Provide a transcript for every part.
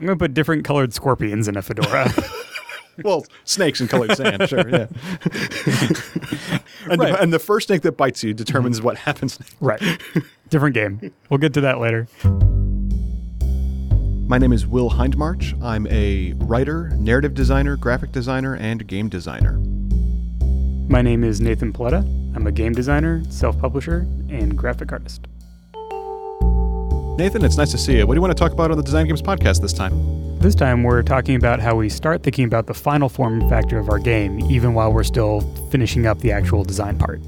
I'm gonna put different colored scorpions in a fedora. well, snakes and colored sand, sure, yeah. and, Right. the, and the first snake that bites you determines what happens. right. Different game. We'll get to that later. My name is Will Hindmarch. I'm a writer, narrative designer, graphic designer, and game designer. My name is Nathan Paletta. I'm a game designer, self-publisher, and graphic artist. Nathan, it's nice to see you. What do you want to talk about on the Design Games podcast this time? This time we're talking about how we start thinking about the final form factor of our game, even while we're still finishing up the actual design part.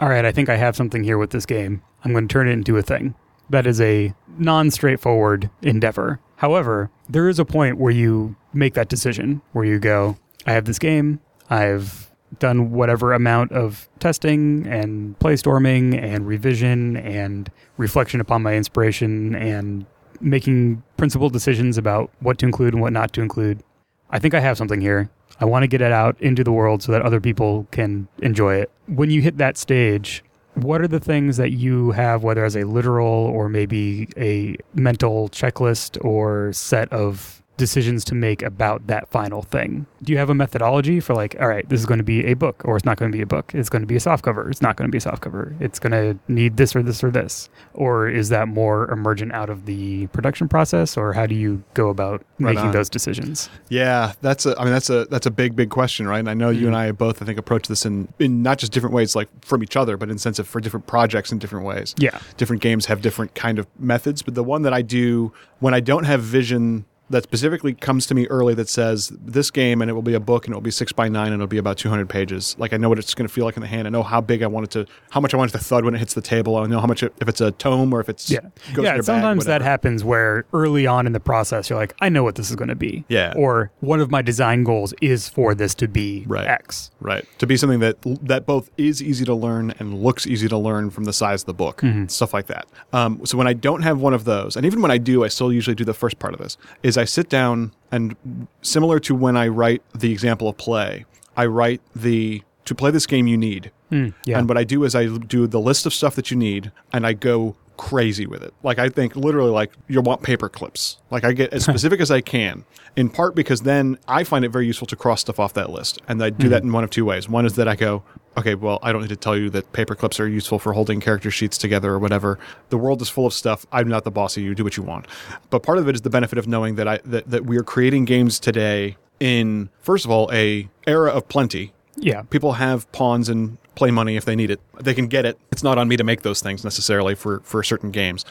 All right, I think I have something here with this game. I'm going to turn it into a thing. That is a non straightforward endeavor. However, there is a point where you make that decision, where you go, I have this game, I've done whatever amount of testing and play storming and revision and reflection upon my inspiration and making principled decisions about what to include and what not to include. I think I have something here. I want to get it out into the world so that other people can enjoy it. When you hit that stage, what are the things that you have, whether as a literal or maybe a mental checklist or set of decisions to make about that final thing? Do you have a methodology for like, all right, this is going to be a book or it's not going to be a book? It's going to be a soft cover. It's not going to be a soft cover. It's going to need this or this or this. Or is that more emergent out of the production process or how do you go about Right making on. those decisions? Yeah, that's a. I mean, that's a that's a big, big question, right? And I know you and mm-hmm. I both, I think, approach this in in not just different ways, like from each other, but in sense of for different projects in different ways. Yeah. different games have different kind of methods but the one that i do when i don't have vision that specifically comes to me early that says this game and it will be a book and it will be six by nine and it'll be about 200 pages like i know what it's going to feel like in the hand i know how big i want it to how much i want it to thud when it hits the table i know how much it, if it's a tome or if it's Yeah. yeah. your bag, Sometimes that happens where early on in the process, you're like, I know what this is going to be. Yeah. Or one of my design goals is for this to be Right. X. Right. To be something that that both is easy to learn and looks easy to learn from the size of the book, stuff like that. Um, so when I don't have one of those, and even when I do, I still usually do the first part of this. Is I sit down and similar to when I write the example of play, I write the to play this game you need. Hmm, yeah. And what I do is I do the list of stuff that you need, and I go crazy with it. Like I think literally like you want paper clips. Like I get as specific as I can. In part because then I find it very useful to cross stuff off that list, and I do hmm. that in one of two ways. One is that I go, okay, well I don't need to tell you that paper clips are useful for holding character sheets together or whatever. The world is full of stuff. I'm not the boss of you. Do what you want. But part of it is the benefit of knowing that I that, that we are creating games today in first of all a era of plenty yeah. people have pawns and play money if they need it. They can get it. It's not on me to make those things necessarily for for certain games,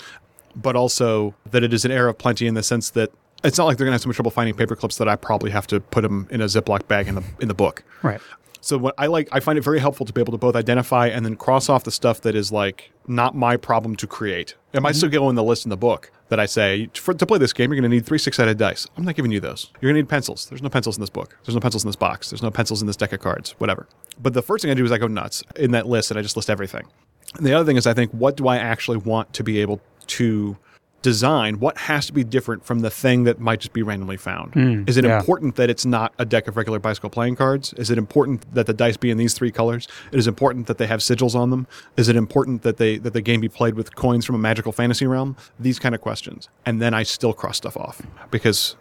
but also that it is an era of plenty in the sense that it's not like they're gonna have so much trouble finding paper clips that I probably have to put them in a Ziploc bag in the in the book. Right. So what I like, I find it very helpful to be able to both identify and then cross off the stuff that is like not my problem to create. It might mm-hmm. still go in the list in the book that I say for, to play this game, you're going to need three six-sided dice. I'm not giving you those. You're going to need pencils. There's no pencils in this book. There's no pencils in this box. There's no pencils in this deck of cards. Whatever. But the first thing I do is I go nuts in that list and I just list everything. And the other thing is I think, what do I actually want to be able to design? What has to be different from the thing that might just be randomly found? Hmm, is it yeah. important that it's not a deck of regular bicycle playing cards? Is it important that the dice be in these three colors? It is important that they have sigils on them. Is it important that they that the game be played with coins from a magical fantasy realm? These kind of questions, and then I still cross stuff off because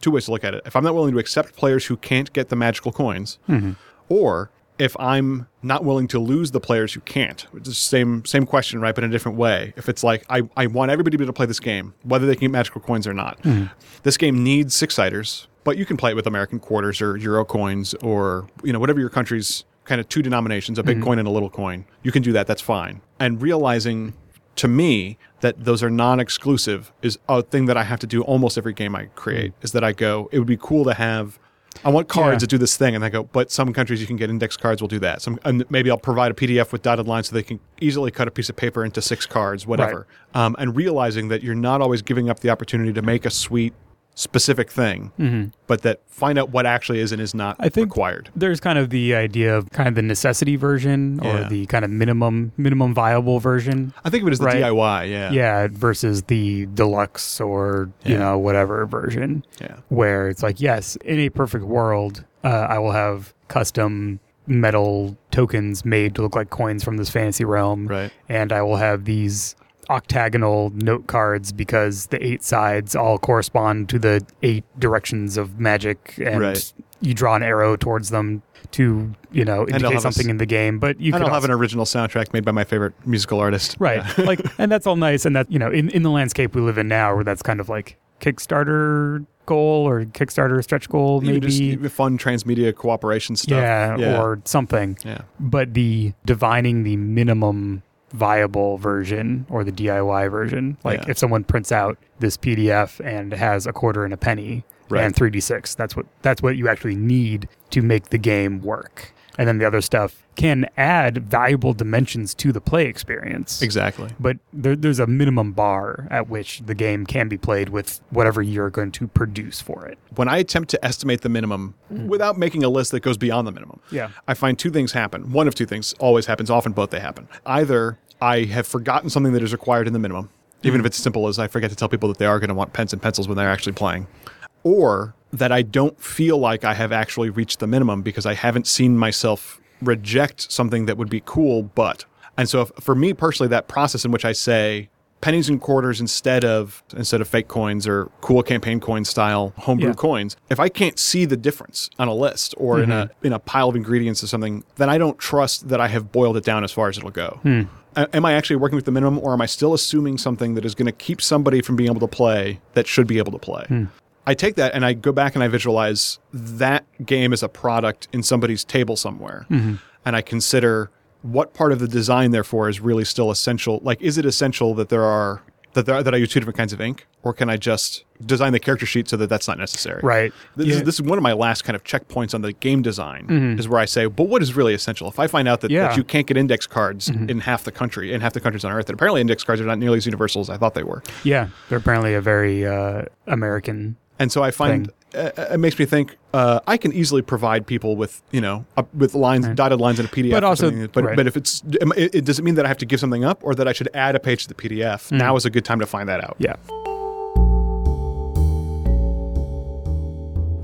two ways to look at it. If I'm not willing to accept players who can't get the magical coins, mm-hmm. or if I'm not willing to lose the players who can't, is the same same question, right? But in a different way. If it's like I, I want everybody to be able to play this game, whether they can get magical coins or not. Hmm. This game needs six siders, but you can play it with American quarters or Euro coins or you know whatever your country's kind of two denominations, a big hmm. coin and a little coin. You can do that. That's fine. And realizing to me that those are non-exclusive is a thing that I have to do almost every game I create. Hmm. Is that I go, it would be cool to have. I want cards Yeah. that do this thing, and I go, but some countries you can get index cards will do that. Some and maybe I'll provide a PDF with dotted lines so they can easily cut a piece of paper into six cards, whatever. Um, and realizing that you're not always giving up the opportunity to make a sweet, specific thing, but that find out what actually is and is not Mm-hmm. I think required. There's kind of the idea of kind of the necessity version or Yeah. the kind of minimum minimum viable version. I think of it as the Right. DIY. Yeah. Yeah, versus the deluxe or you know whatever version. Yeah. Where it's like, yes, in a perfect world, uh, I will have custom metal tokens made to look like coins from this fantasy realm, Right. and I will have these octagonal note cards because the eight sides all correspond to the eight directions of magic and Right. you draw an arrow towards them to, you know, indicate have a something in the game. But you I'll have an original soundtrack made by my favorite musical artist. Right. Yeah. like and that's all nice and that you know, in, in the landscape we live in now where that's kind of like Kickstarter goal or Kickstarter stretch goal maybe. just fun transmedia cooperation stuff. yeah, or something. yeah. But the divining the minimum viable version or the DIY version, like Yeah. if someone prints out this PDF and has a quarter and a penny Right. and 3d6, that's what that's what you actually need to make the game work. And then the other stuff can add valuable dimensions to the play experience. Exactly. But there, there's a minimum bar at which the game can be played with whatever you're going to produce for it. When I attempt to estimate the minimum mm. without making a list that goes beyond the minimum, Yeah. I find two things happen. One of two things always happens, often both they happen. Either I have forgotten something that is required in the minimum, even mm. if it's as simple as I forget to tell people that they are going to want pens and pencils when they're actually playing, or that I don't feel like I have actually reached the minimum because I haven't seen myself reject something that would be cool, but. And so if, for me personally, that process in which I say, pennies and quarters instead of instead of fake coins or cool campaign coin style homebrew Yeah. coins if i can't see the difference on a list or in a mm-hmm. in a pile of ingredients or something then i don't trust that i have boiled it down as far as it'll go hmm. A- am i actually working with the minimum or am i still assuming something that is going to keep somebody from being able to play that should be able to play hmm. I take that and I go back and I visualize that game as a product in somebody's table somewhere. Mm-hmm. And I consider what part of the design, therefore, is really still essential. Like, is it essential that there are that there, that I use two different kinds of ink, or can I just design the character sheet so that that's not necessary? Right. This, Yeah. is, this is one of my last kind of checkpoints on the game design mm-hmm. is where I say, but what is really essential? If I find out that, Yeah. that you can't get index cards mm-hmm. in half the country, in half the countries on Earth, and apparently index cards are not nearly as universal as I thought they were. Yeah. They're apparently a very uh, American And so I find uh, it makes me think uh, I can easily provide people with you know uh, with lines dotted lines in a PDF. But also- but right. but if it's it, it does it mean that I have to give something up or that I should add a page to the PDF? Now is a good time to find that out. Yeah.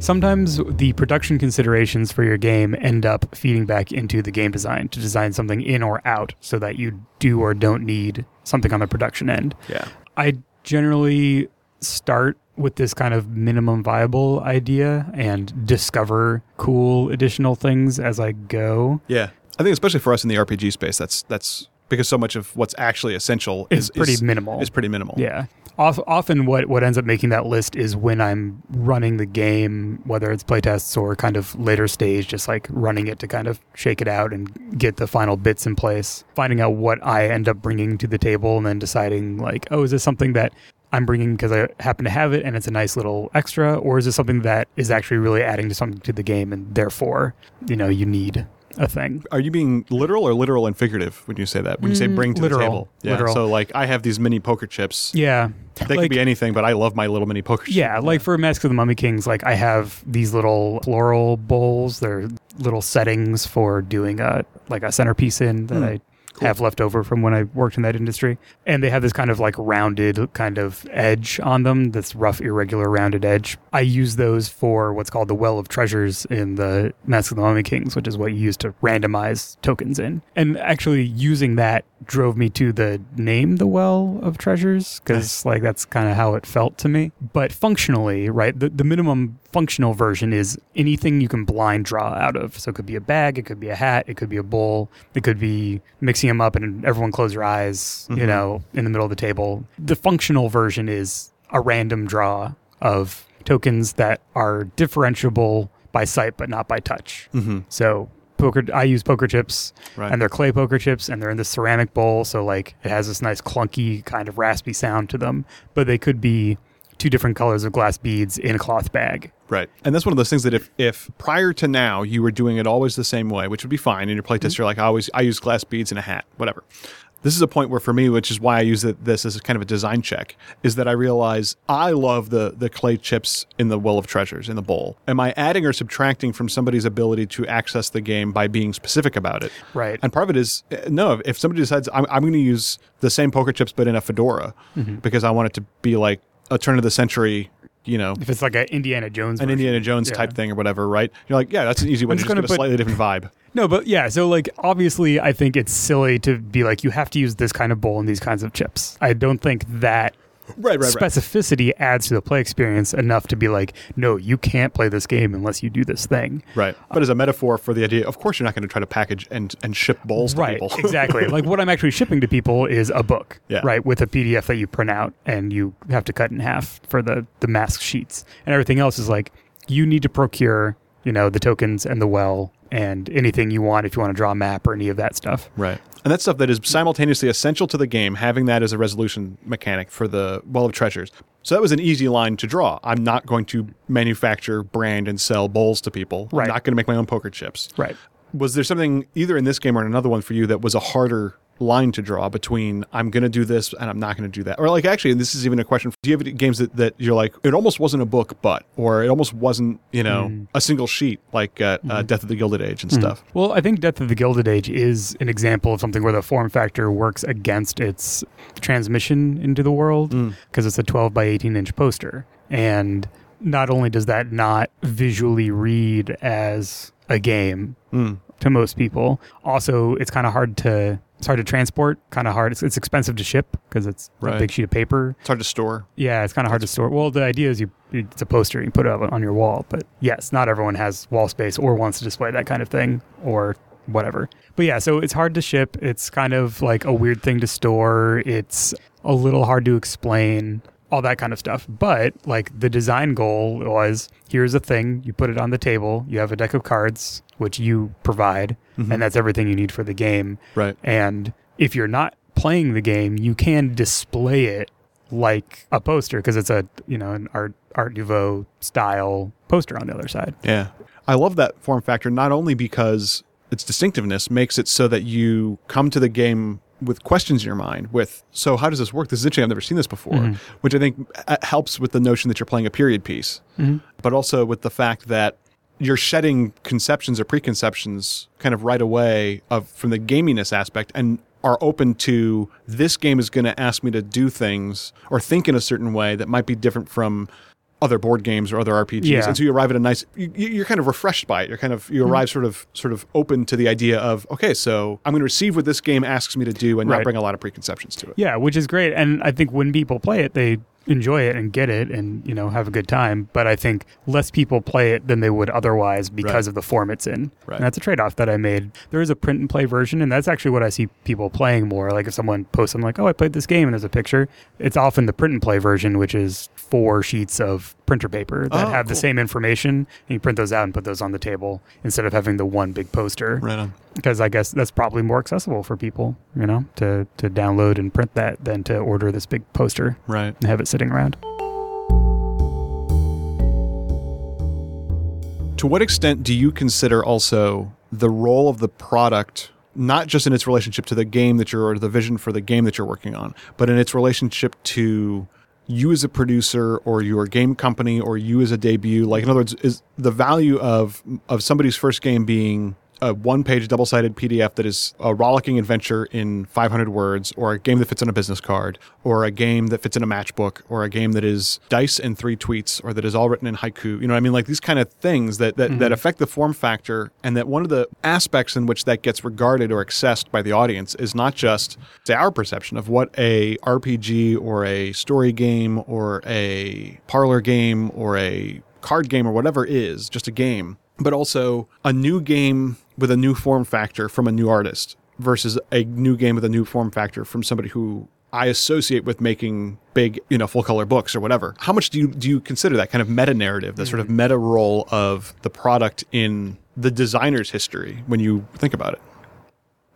Sometimes the production considerations for your game end up feeding back into the game design to design something in or out so that you do or don't need something on the production end. Yeah. I generally start with this kind of minimum viable idea and discover cool additional things as I go. Yeah. I think especially for us in the RPG space, that's that's because so much of what's actually essential is pretty is, minimal. Is pretty minimal. Yeah. Of, often, what, what ends up making that list is when I'm running the game, whether it's playtests or kind of later stage, just like running it to kind of shake it out and get the final bits in place. Finding out what I end up bringing to the table and then deciding, like, oh, is this something that I'm bringing because I happen to have it and it's a nice little extra, or is this something that is actually really adding to something to the game and therefore, you know, you need a thing? Are you being literal or literal and figurative when you say that? When you say Mm, bring to literal. the table? Yeah. Literal. So like I have these mini poker chips. Yeah. They Like- could be anything, but I love my little mini poker chips. Yeah, like for a Mask of the Mummy Kings, like I have these little floral bowls. They're little settings for doing a like a centerpiece in that Hmm, I cool. have left over from when I worked in that industry. And they have this kind of like rounded kind of edge on them, this rough, irregular, rounded edge. I use those for what's called the Well of Treasures in the Mask of the Mummy Kings, which is what you use to randomize tokens in. And actually using that drove me to the name the Well of Treasures because like that's kind of how it felt to me. But functionally, right, the, the minimum functional version is anything you can blind draw out of. So it could be a bag, it could be a hat, it could be a bowl, it could be mixing them up and everyone close your eyes, you Mhm. know, in the middle of the table. The functional version is a random draw of tokens that are differentiable by sight but not by touch. hmm So poker I use poker chips Right. and they're clay poker chips and they're in this ceramic bowl so like it has this nice clunky kind of raspy sound to them but they could be two different colors of glass beads in a cloth bag Right. And that's one of those things that if, if prior to now you were doing it always the same way, which would be fine in your playtest, Mm-hmm. you're like, I always I use glass beads in a hat, whatever. This is a point where for me, which is why I use this as kind of a design check, is that I realize I love the the clay chips in the well of treasures in the bowl. Am I adding or subtracting from somebody's ability to access the game by being specific about it? right And part of it is uh, no. If, if somebody decides I'm, I'm going to use the same poker chips but in a fedora Mm-hmm. because I want it to be like a turn of the century you know, If it's like an Indiana Jones, an version. Indiana Jones Yeah. type thing or whatever, right? You're like, yeah, that's an easy way I'm to just just gonna get a put- slightly different vibe. No, but yeah. So like, obviously, I think it's silly to be like, you have to use this kind of bowl and these kinds of chips. I don't think that Right, right, right. specificity adds to the play experience enough to be like, no, you can't play this game unless you do this thing. Right. Uh, but as a metaphor for the idea, of course, you're not going to try to package and, and ship bowls to right people. exactly like what i'm actually shipping to people is a book Yeah. right with a pdf that you print out and you have to cut in half for the the mask sheets and everything else is like you need to procure you know the tokens and the well and anything you want if you want to draw a map or any of that stuff Right. And that's stuff that is simultaneously essential to the game, having that as a resolution mechanic for the Well of Treasures. So that was an easy line to draw. I'm not going to manufacture, brand, and sell bowls to people. Right. I'm not going to make my own poker chips. right Was there something either in this game or in another one for you that was a harder line to draw between I'm going to do this and I'm not going to do that? Or like actually, this is even a question. Do you have any games that, that you're like, it almost wasn't a book, but, or it almost wasn't, you know, Mm. a single sheet like uh, uh, Death of the Gilded Age and stuff? well i think death of the gilded age is an example of something where the form factor works against its transmission into the world because it's a 12 by 18 inch poster and not only does that not visually read as a game Mm. To most people. Also, it's kind of hard to it's hard to transport. Kind of hard. It's, it's expensive to ship because it's Right. a big sheet of paper. It's hard to store. Yeah, it's kind of hard to store. Well, the idea is you it's a poster you put it up on your wall. But yes, not everyone has wall space or wants to display that kind of thing or whatever. But yeah, so it's hard to ship. It's kind of like a weird thing to store. It's a little hard to explain. All that kind of stuff. But like the design goal was here's a thing, you put it on the table, you have a deck of cards, which you provide, and mm-hmm. that's everything you need for the game. Right. And if you're not playing the game, you can display it like a poster because it's a you know an art art nouveau style poster on the other side. Yeah. I love that form factor not only because its distinctiveness makes it so that you come to the game with questions in your mind with so how does this work this is interesting i've never seen this before mm-hmm. which i think uh, helps with the notion that you're playing a period piece mm-hmm. but also with the fact that you're shedding conceptions or preconceptions kind of right away of from the gaminess aspect and are open to this game is going to ask me to do things or think in a certain way that might be different from other board games or other RPGs, Yeah. and so you arrive at a nice. You, you're kind of refreshed by it. You're kind of Mm-hmm. you arrive sort of sort of open to the idea of okay, so I'm going to receive what this game asks me to do, and not bring a lot of preconceptions to it. Yeah, which is great. And I think when people play it, they enjoy it and get it and you know have a good time. But I think less people play it than they would otherwise because Right. of the form it's in. Right. And that's a trade off that I made. There is a print and play version, and that's actually what I see people playing more. Like if someone posts i'm like, "Oh, I played this game," and there's a picture, it's often the print and play version, which is four sheets of printer paper that Oh, have the same information, and you print those out and put those on the table instead of having the one big poster Right on. because I guess that's probably more accessible for people, you know, to to download and print that than to order this big poster Right. and have it sitting around. To what extent do you consider also the role of the product, not just in its relationship to the game that you're, or the vision for the game that you're working on, but in its relationship to you as a producer or your game company or you as a debut? Like, in other words, is the value of of somebody's first game being a one-page double-sided PDF that is a rollicking adventure in 500 words, or a game that fits on a business card, or a game that fits in a matchbook, or a game that is dice and three tweets, or that is all written in haiku. You know, what I mean, like these kind of things that that, that mm-hmm. affect the form factor, and that one of the aspects in which that gets regarded or accessed by the audience is not just say our perception of what a RPG or a story game or a parlor game or a card game or whatever is, just a game, but also a new game with a new form factor from a new artist versus a new game with a new form factor from somebody who I associate with making big, you know, full color books or whatever. How much do you do you consider that kind of meta narrative, the sort of mm. meta role of the product in the designer's history when you think about it?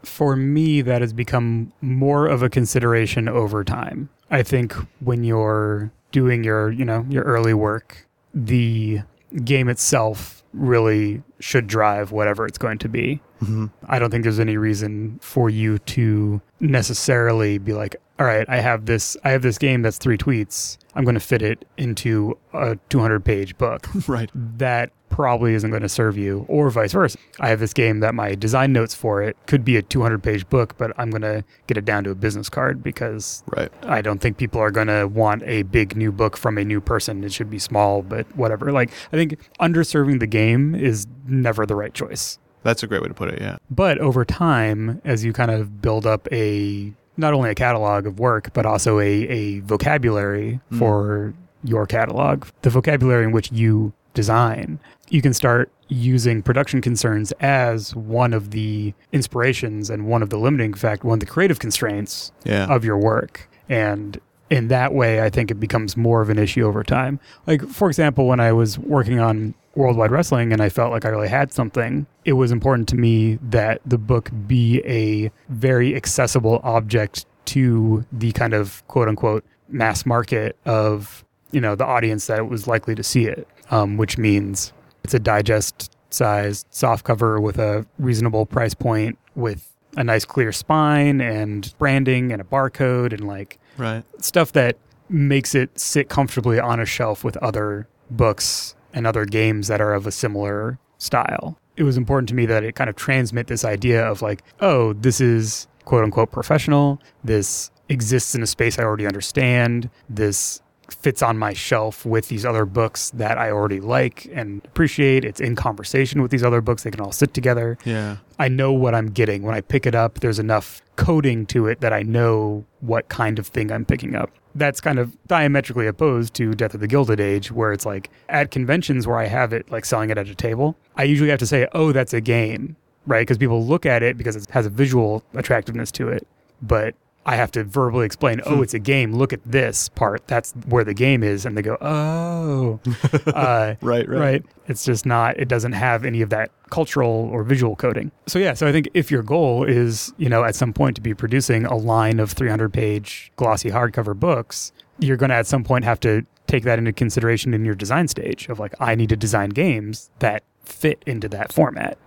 For me, that has become more of a consideration over time. I think when you're doing your, you know, your early work, the game itself really should drive whatever it's going to be. Mm-hmm. I don't think there's any reason for you to necessarily be like, all right, I have this I have this game that's three tweets. I'm going to fit it into a 200 page book. Right. that probably isn't going to serve you, or vice versa. I have this game that my design notes for it could be a 200 page book, but I'm going to get it down to a business card because Right. I don't think people are going to want a big new book from a new person. It should be small, but whatever. Like, I think underserving the game is never the right choice. That's a great way to put it. Yeah. But over time, as you kind of build up a not only a catalog of work, but also a, a vocabulary Mm. for your catalog, the vocabulary in which you design, you can start using production concerns as one of the inspirations and one of the limiting in fact, one of the creative constraints Yeah. of your work. And in that way, I think it becomes more of an issue over time. Like, for example, when I was working on Worldwide Wrestling and I felt like I really had something, it was important to me that the book be a very accessible object to the kind of quote unquote mass market of, you know, the audience that was likely to see it, um, which means it's a digest sized soft cover with a reasonable price point with a nice clear spine and branding and a barcode and like right. stuff that makes it sit comfortably on a shelf with other books and other games that are of a similar style. It was important to me that it kind of transmit this idea of like, oh, this is quote unquote professional. This exists in a space I already understand. This fits on my shelf with these other books that I already like and appreciate. It's in conversation with these other books. They can all sit together. Yeah. I know what I'm getting. When I pick it up, there's enough coding to it that I know what kind of thing I'm picking up. That's kind of diametrically opposed to Death of the Gilded Age, where it's like at conventions where I have it like selling it at a table, I usually have to say, oh, that's a game, right? Because people look at it because it has a visual attractiveness to it. But I have to verbally explain, oh, it's a game. Look at this part. That's where the game is. And they go, oh. uh, Right. Right. right? It's just not, it doesn't have any of that cultural or visual coding. So, yeah, so I think if your goal is, you know, at some point to be producing a line of 300 page glossy hardcover books, you're going to at some point have to take that into consideration in your design stage of like, I need to design games that fit into that format.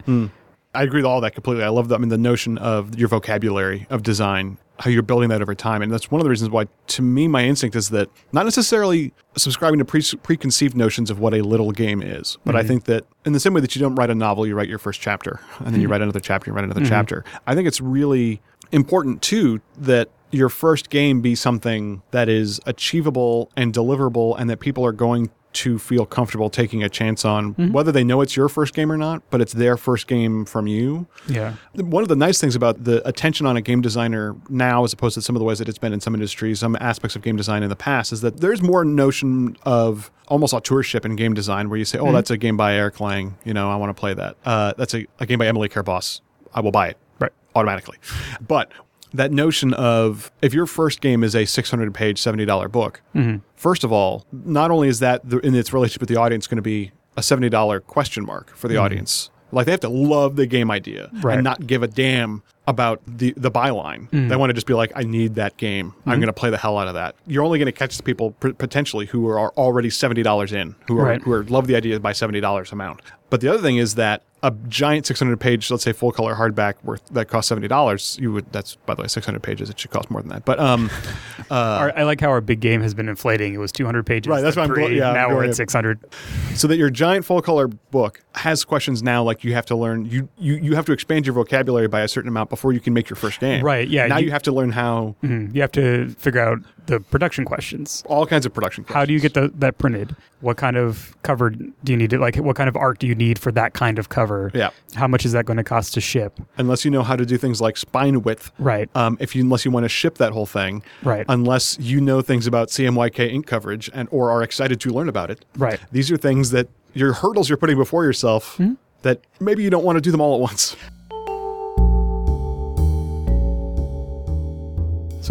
I agree with all that completely. I love that. I mean, the notion of your vocabulary of design, how you're building that over time. And that's one of the reasons why, to me, my instinct is that not necessarily subscribing to pre- preconceived notions of what a little game is, but I mm-hmm. think that in the same way that you don't write a novel, you write your first chapter, and then you mm-hmm. write another chapter, you write another mm-hmm. chapter. I think it's really important, too, that your first game be something that is achievable and deliverable and that people are going to feel comfortable taking a chance on whether they know it's your first game or not but it's their first game from you Yeah. one of the nice things about the attention on a game designer now as opposed to some of the ways that it's been in some industries some aspects of game design in the past is that there's more notion of almost auteurship in game design where you say oh that's a game by eric lang you know i want to play that uh, that's a, a game by emily Care Boss. i will buy it Right. automatically. But that notion of if your first game is a 600 page, $70 book, mm-hmm. first of all, not only is that the, in its relationship with the audience going to be a $70 question mark for the mm-hmm. audience, like they have to love the game idea Right. and not give a damn about the, the byline. Mm. They want to just be like, I need that game. I'm mm-hmm. going to play the hell out of that. You're only going to catch the people p- potentially who are already $70 in, who are, Right. who are love the idea by $70 amount. But the other thing is that a giant 600 page, let's say full color hardback worth that costs seventy dollars. You would that's by the way 600 pages. It should cost more than that. But um, Our, I like how our big game has been inflating. It was 200 pages. Right, that's at what I'm glo- yeah, now we're at at- 600. so that your giant full color book has questions now like you have to learn you you you have to expand your vocabulary by a certain amount before you can make your first game. Right, yeah, Now you, you- have to learn how Mhm. You have to figure out the production questions. all kinds of production. How do you get the, that printed? What kind of cover do you need? To, like, what kind of art do you need for that kind of cover? Yeah. How much is that going to cost to ship? unless you know how to do things like spine width. Right. Um, if you unless you want to ship that whole thing. Right. Unless you know things about CMYK ink coverage and or are excited to learn about it. Right. These are things that your hurdles you're putting before yourself Hmm? that maybe you don't want to do them all at once.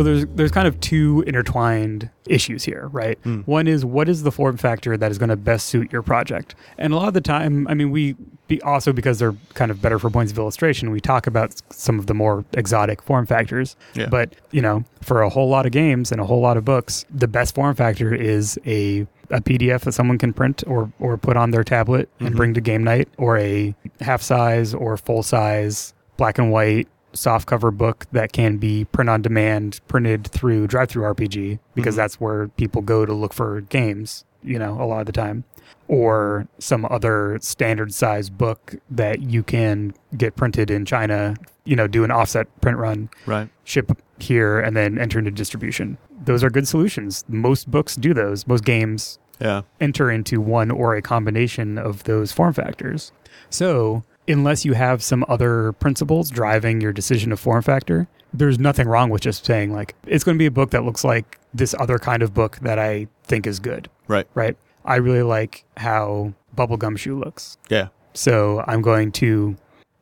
So there's there's kind of two intertwined issues here, right? Hmm. One is what is the form factor that is going to best suit your project, and a lot of the time, I mean, we be also because they're kind of better for points of illustration, we talk about some of the more exotic form factors. Yeah. But you know, for a whole lot of games and a whole lot of books, the best form factor is a a PDF that someone can print or or put on their tablet and mm-hmm. bring to game night, or a half size or full size black and white softcover book that can be print on demand, printed through DriveThruRPG, because Mhm. that's where people go to look for games, you know, a lot of the time. Or some other standard size book that you can get printed in China, you know, do an offset print run, Right. ship here, and then enter into distribution. Those are good solutions. Most books do those. Most games Yeah. enter into one or a combination of those form factors. So, unless you have some other principles driving your decision of form factor, there's nothing wrong with just saying, like, it's going to be a book that looks like this other kind of book that I think is good, Right. right? I really like how Bubblegumshoe looks. Yeah. So, I'm going to,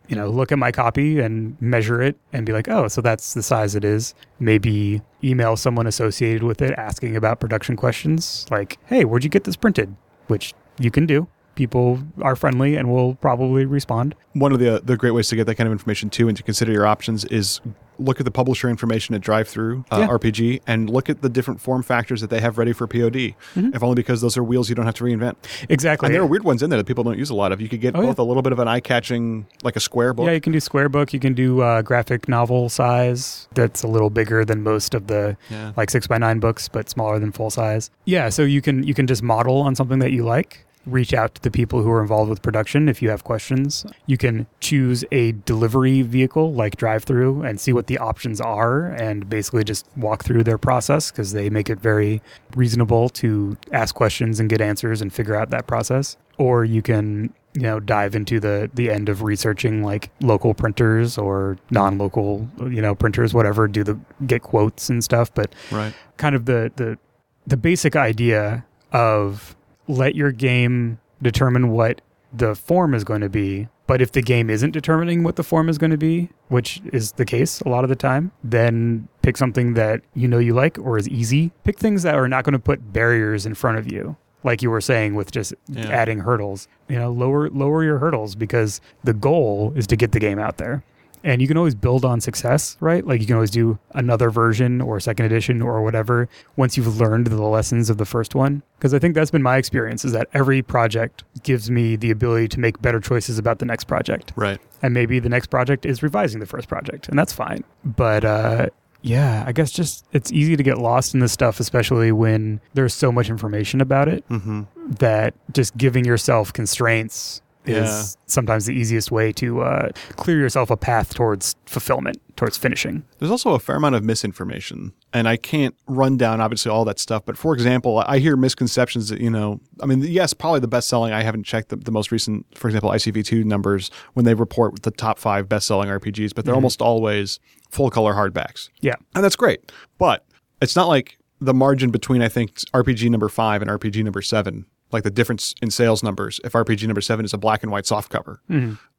you know, look at my copy and measure it and be like, oh, so that's the size it is. Maybe email someone associated with it asking about production questions like, hey, where'd you get this printed? Which you can do. People are friendly and will probably respond. One of the the great ways to get that kind of information too, and to consider your options is look at the publisher information at DriveThru uh, Yeah. RPG, and look at the different form factors that they have ready for POD. Mhm. If only because those are wheels you don't have to reinvent. Exactly. And there are weird ones in there that people don't use a lot of. You could get Oh, yeah. both a little bit of an eye catching, like a square book. Yeah, you can do square book. You can do uh, graphic novel size. That's a little bigger than most of the Yeah. like six by nine books, but smaller than full size. Yeah, so you can you can just model on something that you like. Reach out to the people who are involved with production if you have questions. You can choose a delivery vehicle like drive through and see what the options are and basically just walk through their process because they make it very reasonable to ask questions and get answers and figure out that process. Or you can you know dive into the the end of researching like local printers or non-local you know printers whatever do the get quotes and stuff but Right. kind of the the the basic idea of let your game determine what the form is going to be. But if the game isn't determining what the form is going to be which is the case a lot of the time then pick something that you know you like or is easy. Pick things that are not going to put barriers in front of you like you were saying with just Yeah. adding hurdles. You know lower lower your hurdles because the goal is to get the game out there and you can always build on success, right? Like you can always do another version or second edition or whatever once you've learned the lessons of the first one. Because I think that's been my experience is that every project gives me the ability to make better choices about the next project. Right. And maybe the next project is revising the first project, and that's fine. But uh, yeah, I guess just it's easy to get lost in this stuff, especially when there's so much information about it Mm-hmm. that just giving yourself constraints. Is sometimes the easiest way to uh, clear yourself a path towards fulfillment, towards finishing. There's also a fair amount of misinformation, and I can't run down obviously all that stuff. But for example, I hear misconceptions that you know, I mean, yes, probably the best selling. I haven't checked the, the most recent, for example, ICV2 numbers when they report the top five best selling RPGs, but they're Mhm. almost always full color hardbacks, Yeah. and that's great. But it's not like the margin between I think RPG number five and RPG number seven, like the difference in sales numbers. If RPG number seven is a black and white softcover,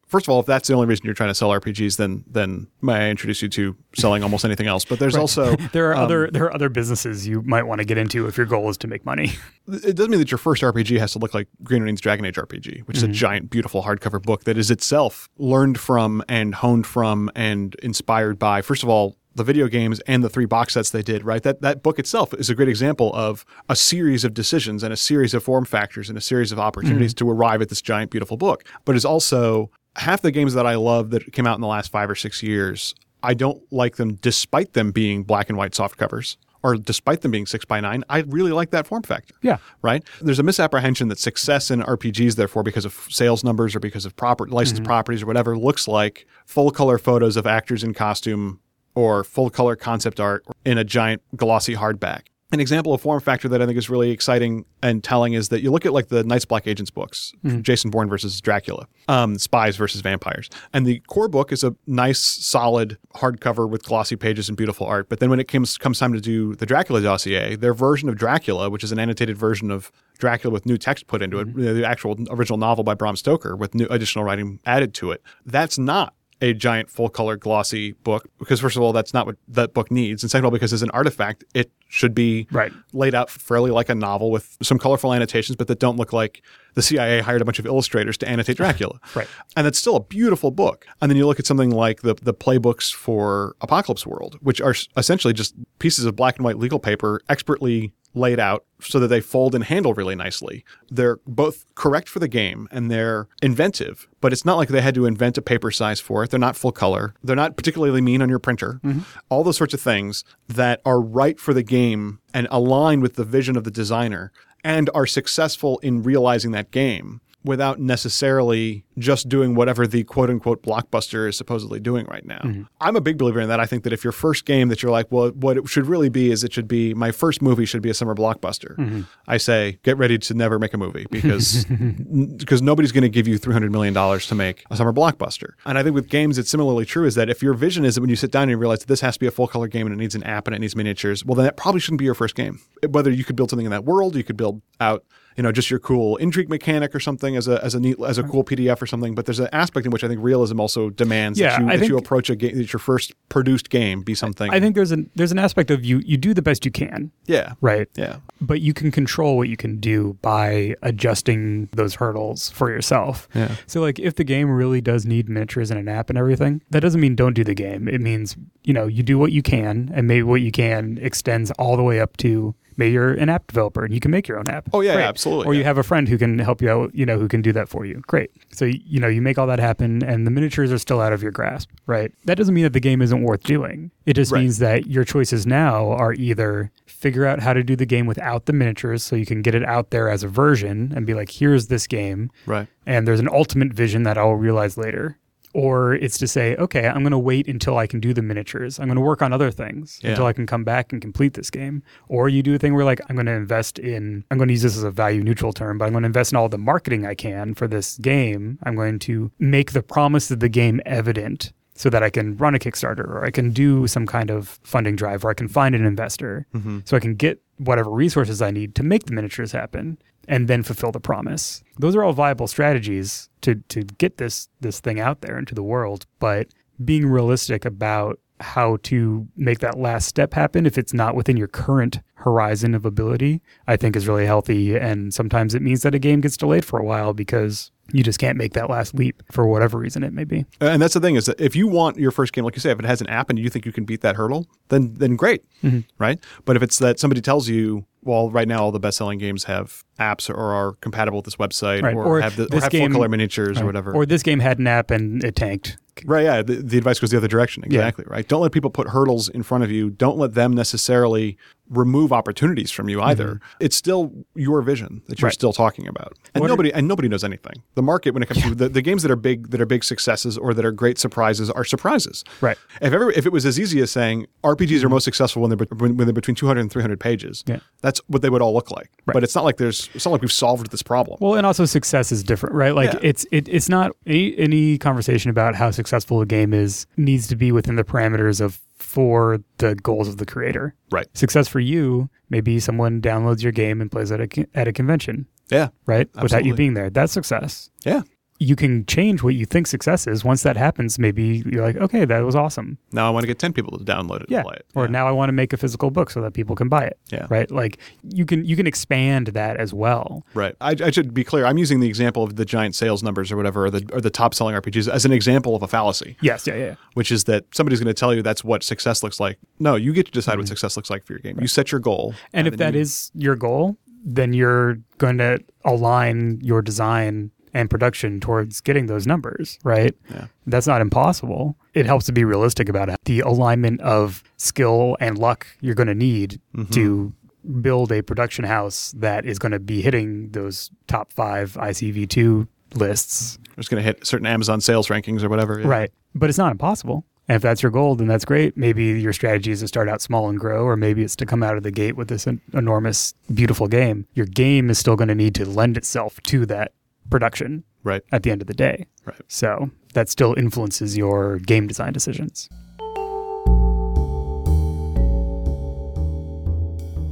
First of all, if that's the only reason you're trying to sell RPGs, then then may I introduce you to selling almost anything else? But there's Right. also There are um, other there are other businesses you might want to get into if your goal is to make money. it doesn't mean that your first RPG has to look like Green Ronin's Dragon Age RPG, which is a giant, beautiful hardcover book that is itself learned from and honed from and inspired by, first of all, the video games and the three box sets they did, right? That that book itself is a great example of a series of decisions and a series of form factors and a series of mm-hmm. opportunities to arrive at this giant, beautiful book. But it's also half the games that I love that came out in the last five or six years. I don't like them despite them being black and white soft covers or despite them being six by nine. I really like that form factor Yeah. right? There's a misapprehension that success in RPGs, therefore, because of sales numbers or because of proper licensed mm-hmm. properties or whatever, looks like full color photos of actors in costume or full color concept art in a giant glossy hardback. An example of form factor that I think is really exciting and telling is that you look at like the Night's Black Agents books, Jason Bourne versus Dracula, um, Spies versus Vampires, and the core book is a nice, solid hardcover with glossy pages and beautiful art. But then when it comes comes time to do the Dracula dossier, their version of Dracula, which is an annotated version of Dracula with new text put into it, the actual original novel by Bram Stoker with new additional writing added to it, that's not a giant full color glossy book because first of all that's not what that book needs and second of all because as an artifact it should be Right. laid out fairly like a novel with some colorful annotations but that don't look like the CIA hired a bunch of illustrators to annotate Dracula. Right. And it's still a beautiful book. And then you look at something like the the playbooks for Apocalypse World, which are essentially just pieces of black and white legal paper expertly laid out so that they fold and handle really nicely. They're both correct for the game and they're inventive, but it's not like they had to invent a paper size for it. They're not full color. They're not particularly mean on your printer. Mm-hmm. All those sorts of things that are right for the game and align with the vision of the designer and are successful in realizing that game without necessarily just doing whatever the quote unquote blockbuster is supposedly doing right now. Mm-hmm. I'm a big believer in that. I think that if your first game that you're like, well, what it should really be is it should be my first movie should be a summer blockbuster. Mm-hmm. I say, get ready to never make a movie because because nobody's going to give you 300 million dollars to make a summer blockbuster. And I think with games, it's similarly true. Is that if your vision is that when you sit down and you realize that this has to be a full color game and it needs an app and it needs miniatures, well, then that probably shouldn't be your first game. Whether you could build something in that world, you could build out you know just your cool intrigue mechanic or something as a as a neat as a cool PDF or something. But there's an aspect in which I think realism also demands Yeah, that, you, I that you approach a game that your first produced game be something. I think there's an there's an aspect of you you do the best you can, yeah, right? yeah, But you can control what you can do by adjusting those hurdles for yourself. Yeah. So like if the game really does need miniatures and an app and everything, that doesn't mean don't do the game. It means, you know, you do what you can and maybe what you can extends all the way up to maybe you're an app developer and you can make your own app. Oh, yeah, Great. absolutely, Or you have a friend who can help you out, you know, who can do that for you. Great. So you know, you make all that happen and the miniatures are still out of your grasp, right? That doesn't mean that the game isn't worth doing. It just Right. means that your choices now are either figure out how to do the game without the miniatures so you can get it out there as a version and be like, here's this game, right. and there's an ultimate vision that I'll realize later. Or it's to say, okay, I'm going to wait until I can do the miniatures. I'm going to work on other things Yeah. until I can come back and complete this game. Or you do a thing where, like, I'm going to invest in, I'm going to use this as a value neutral term, but I'm going to invest in all the marketing I can for this game. I'm going to make the promise of the game evident so that I can run a Kickstarter or I can do some kind of funding drive or I can find an investor mm-hmm. so I can get whatever resources I need to make the miniatures happen and then fulfill the promise. Those are all viable strategies to to get this this thing out there into the world, but being realistic about how to make that last step happen if it's not within your current horizon of ability, I think is really healthy and sometimes it means that a game gets delayed for a while because you just can't make that last leap for whatever reason it may be. And that's the thing is that if you want your first game, like you say, if it has an app and you think you can beat that hurdle, then then great, Mm-hmm. right? But if it's that somebody tells you, well, right now all the best-selling games have apps or are compatible with this website Right. or, Or have, the, or this have game- full color miniatures or whatever. Or this game had an app and it tanked. Right, yeah. The, the advice goes the other direction. Exactly, right? Don't let people put hurdles in front of you. Don't let them necessarily remove opportunities from you either. It's still your vision that you're Mm-hmm. Right. still talking about. And What are- nobody and nobody knows anything. The market when it comes to the, the games that are big that are big successes or that are great surprises are surprises. Right. If ever if it was as easy as saying RPGs are most successful when they're when, when they're between 200 and 300 pages. Mm-hmm. Yeah. That's what they would all look like. Right. But it's not like there's it's not like we've solved this problem. Well, and also success is different, right? Like Yeah. it's it, it's not any any conversation about how successful a game is needs to be within the parameters of for the goals of the creator. right. Success for you may be someone downloads your game and plays at a at a convention, Yeah. right? Without you being there. That's success. Yeah. You can change what you think success is. Once that happens, maybe you're like, okay, that was awesome. Now I want to get 10 people to download it Yeah. and play it. Or Yeah. now I want to make a physical book so that people can buy it. Yeah. Right. Like you can you can expand that as well. Right. I, I should be clear. I'm using the example of the giant sales numbers or whatever, or the, or the top selling RPGs as an example of a fallacy, Yes. Yeah. Yeah. which is that somebody's going to tell you that's what success looks like. No, you get to decide what success looks like for your game. You set your goal. Mm-hmm. And if that you- is your goal, then you're going to align your design and production towards getting those numbers, right? Yeah. That's not impossible. It helps to be realistic about it. The alignment of skill and luck you're going to need Mm-hmm. to build a production house that is going to be hitting those top five ICV2 lists, it's going to hit certain Amazon sales rankings or whatever. yeah. right? But it's not impossible. And if that's your goal, then that's great. Maybe your strategy is to start out small and grow, or maybe it's to come out of the gate with this en- enormous, beautiful game. Your game is still going to need to lend itself to that production Right. at the end of the day. Right. So that still influences your game design decisions.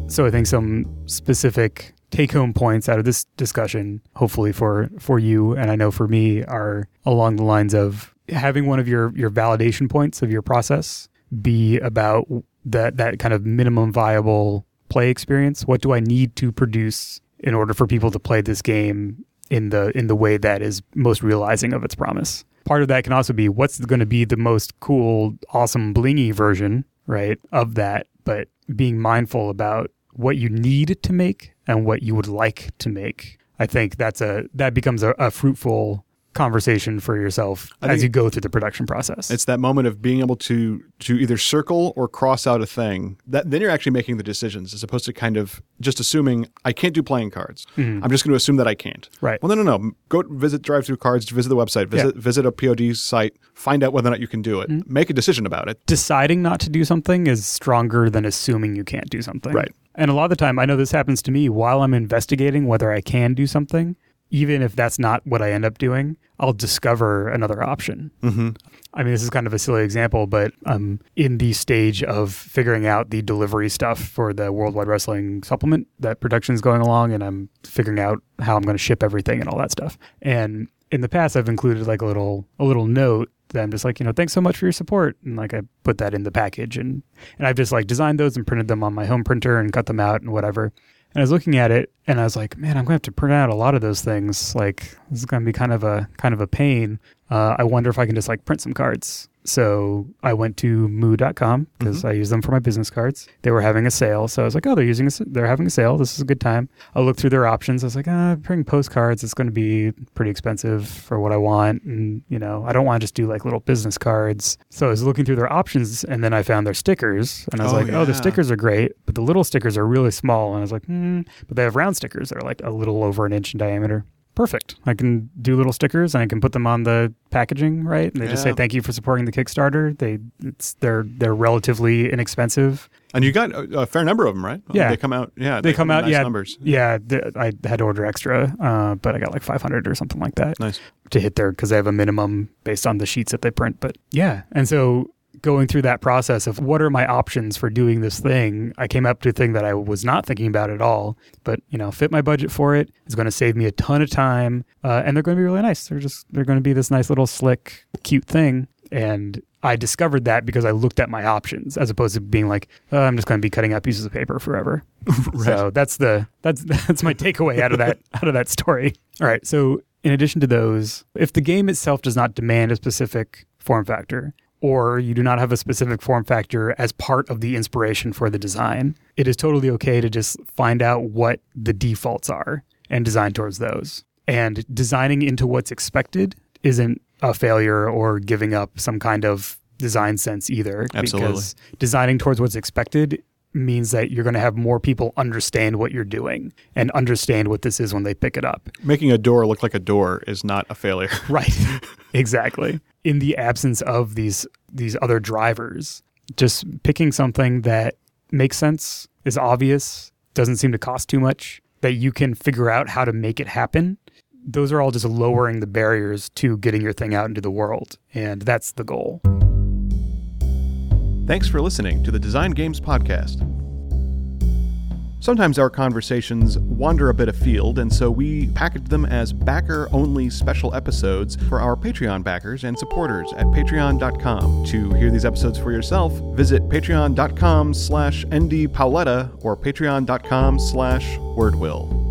So I think some specific take home points out of this discussion, hopefully for for you and I know for me, are along the lines of having one of your your validation points of your process be about that that kind of minimum viable play experience. What do I need to produce in order for people to play this game in the in the way that is most realizing of its promise? Part of that can also be what's going to be the most cool, awesome, blingy version, right, of that, but being mindful about what you need to make and what you would like to make. I think that's a that becomes a, a fruitful conversation for yourself as you go through the production process. It's that moment of being able to to either circle or cross out a thing. That then you're actually making the decisions as opposed to kind of just assuming I can't do playing cards. I'm just going to assume that I can't. Mm-hmm. Right. Well, no, no, no. Go visit DriveThruCards. Visit the website. Visit visit a POD site. Find out whether or not you can do Mm-hmm. it. Make a decision about it. deciding not to do something is stronger than assuming you can't do something. Right. And a lot of the time, I know this happens to me while I'm investigating whether I can do something, even if that's not what I end up doing, I'll discover another option. Mm-hmm. I mean, this is kind of a silly example, but I'm in the stage of figuring out the delivery stuff for the Worldwide Wrestling supplement that production's going along, and I'm figuring out how I'm going to ship everything and all that stuff. And in the past, I've included like a little a little note that I'm just like, you know, thanks so much for your support, and like I put that in the package, and and I've just like designed those and printed them on my home printer and cut them out and whatever. And I was looking at it and I was like, man, I'm going to have to print out a lot of those things. Like, this is going to be kind of a kind of a pain. Uh, I wonder if I can just like print some cards. So I went to moo.com because I use them for my business cards. They were having a sale. So I was like, oh, they're using a, they're having a sale. This is a good time. I looked through their options. I was like, ah, printing postcards, it's going to be pretty expensive for what I want. And, you know, I don't want to just do like little business cards. So I was looking through their options and then I found their stickers. And I was Oh, like, oh, the stickers are great, but the little stickers are really small. And I was like, hmm, but they have round stickers that are like a little over an inch in diameter. Perfect. I can do little stickers and I can put them on the packaging, right? And they just say thank you for supporting the Kickstarter. They it's they're they're relatively inexpensive. And you got a, a fair number of them, right? Yeah. They come out. Yeah. They come out, nice yeah. Numbers. Yeah, I had to order extra, uh, but I got like 500 or something like that Nice. to hit there because they have a minimum based on the sheets that they print. But yeah, and so going through that process of what are my options for doing this thing, I came up to a thing that I was not thinking about at all, but you know, fit my budget for it. It's going to save me a ton of time, uh, and they're going to be really nice. They're just they're going to be this nice little slick, cute thing, and. I discovered that because I looked at my options as opposed to being like, oh, I'm just going to be cutting out pieces of paper forever. So that's the that's that's my takeaway out of that out of that story. All right. So in addition to those, if the game itself does not demand a specific form factor, or you do not have a specific form factor as part of the inspiration for the design, it is totally okay to just find out what the defaults are and design towards those. And designing into what's expected isn't a failure or giving up some kind of design sense either. Absolutely. Because designing towards what's expected means that you're going to have more people understand what you're doing and understand what this is when they pick it up. Making a door look like a door is not a failure. Right. exactly. In the absence of these these other drivers, just picking something that makes sense, is obvious, doesn't seem to cost too much, that you can figure out how to make it happen. Those are all just lowering the barriers to getting your thing out into the world, and that's the goal. Thanks for listening to the Design Games Podcast. Sometimes our conversations wander a bit afield, and so we package them as backer only special episodes for our Patreon backers and supporters at patreon.com. To hear these episodes for yourself, visit patreon.com slash ndpaoletta or patreon.com slash wordwill.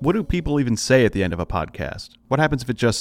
What do people even say at the end of a podcast? What happens if it just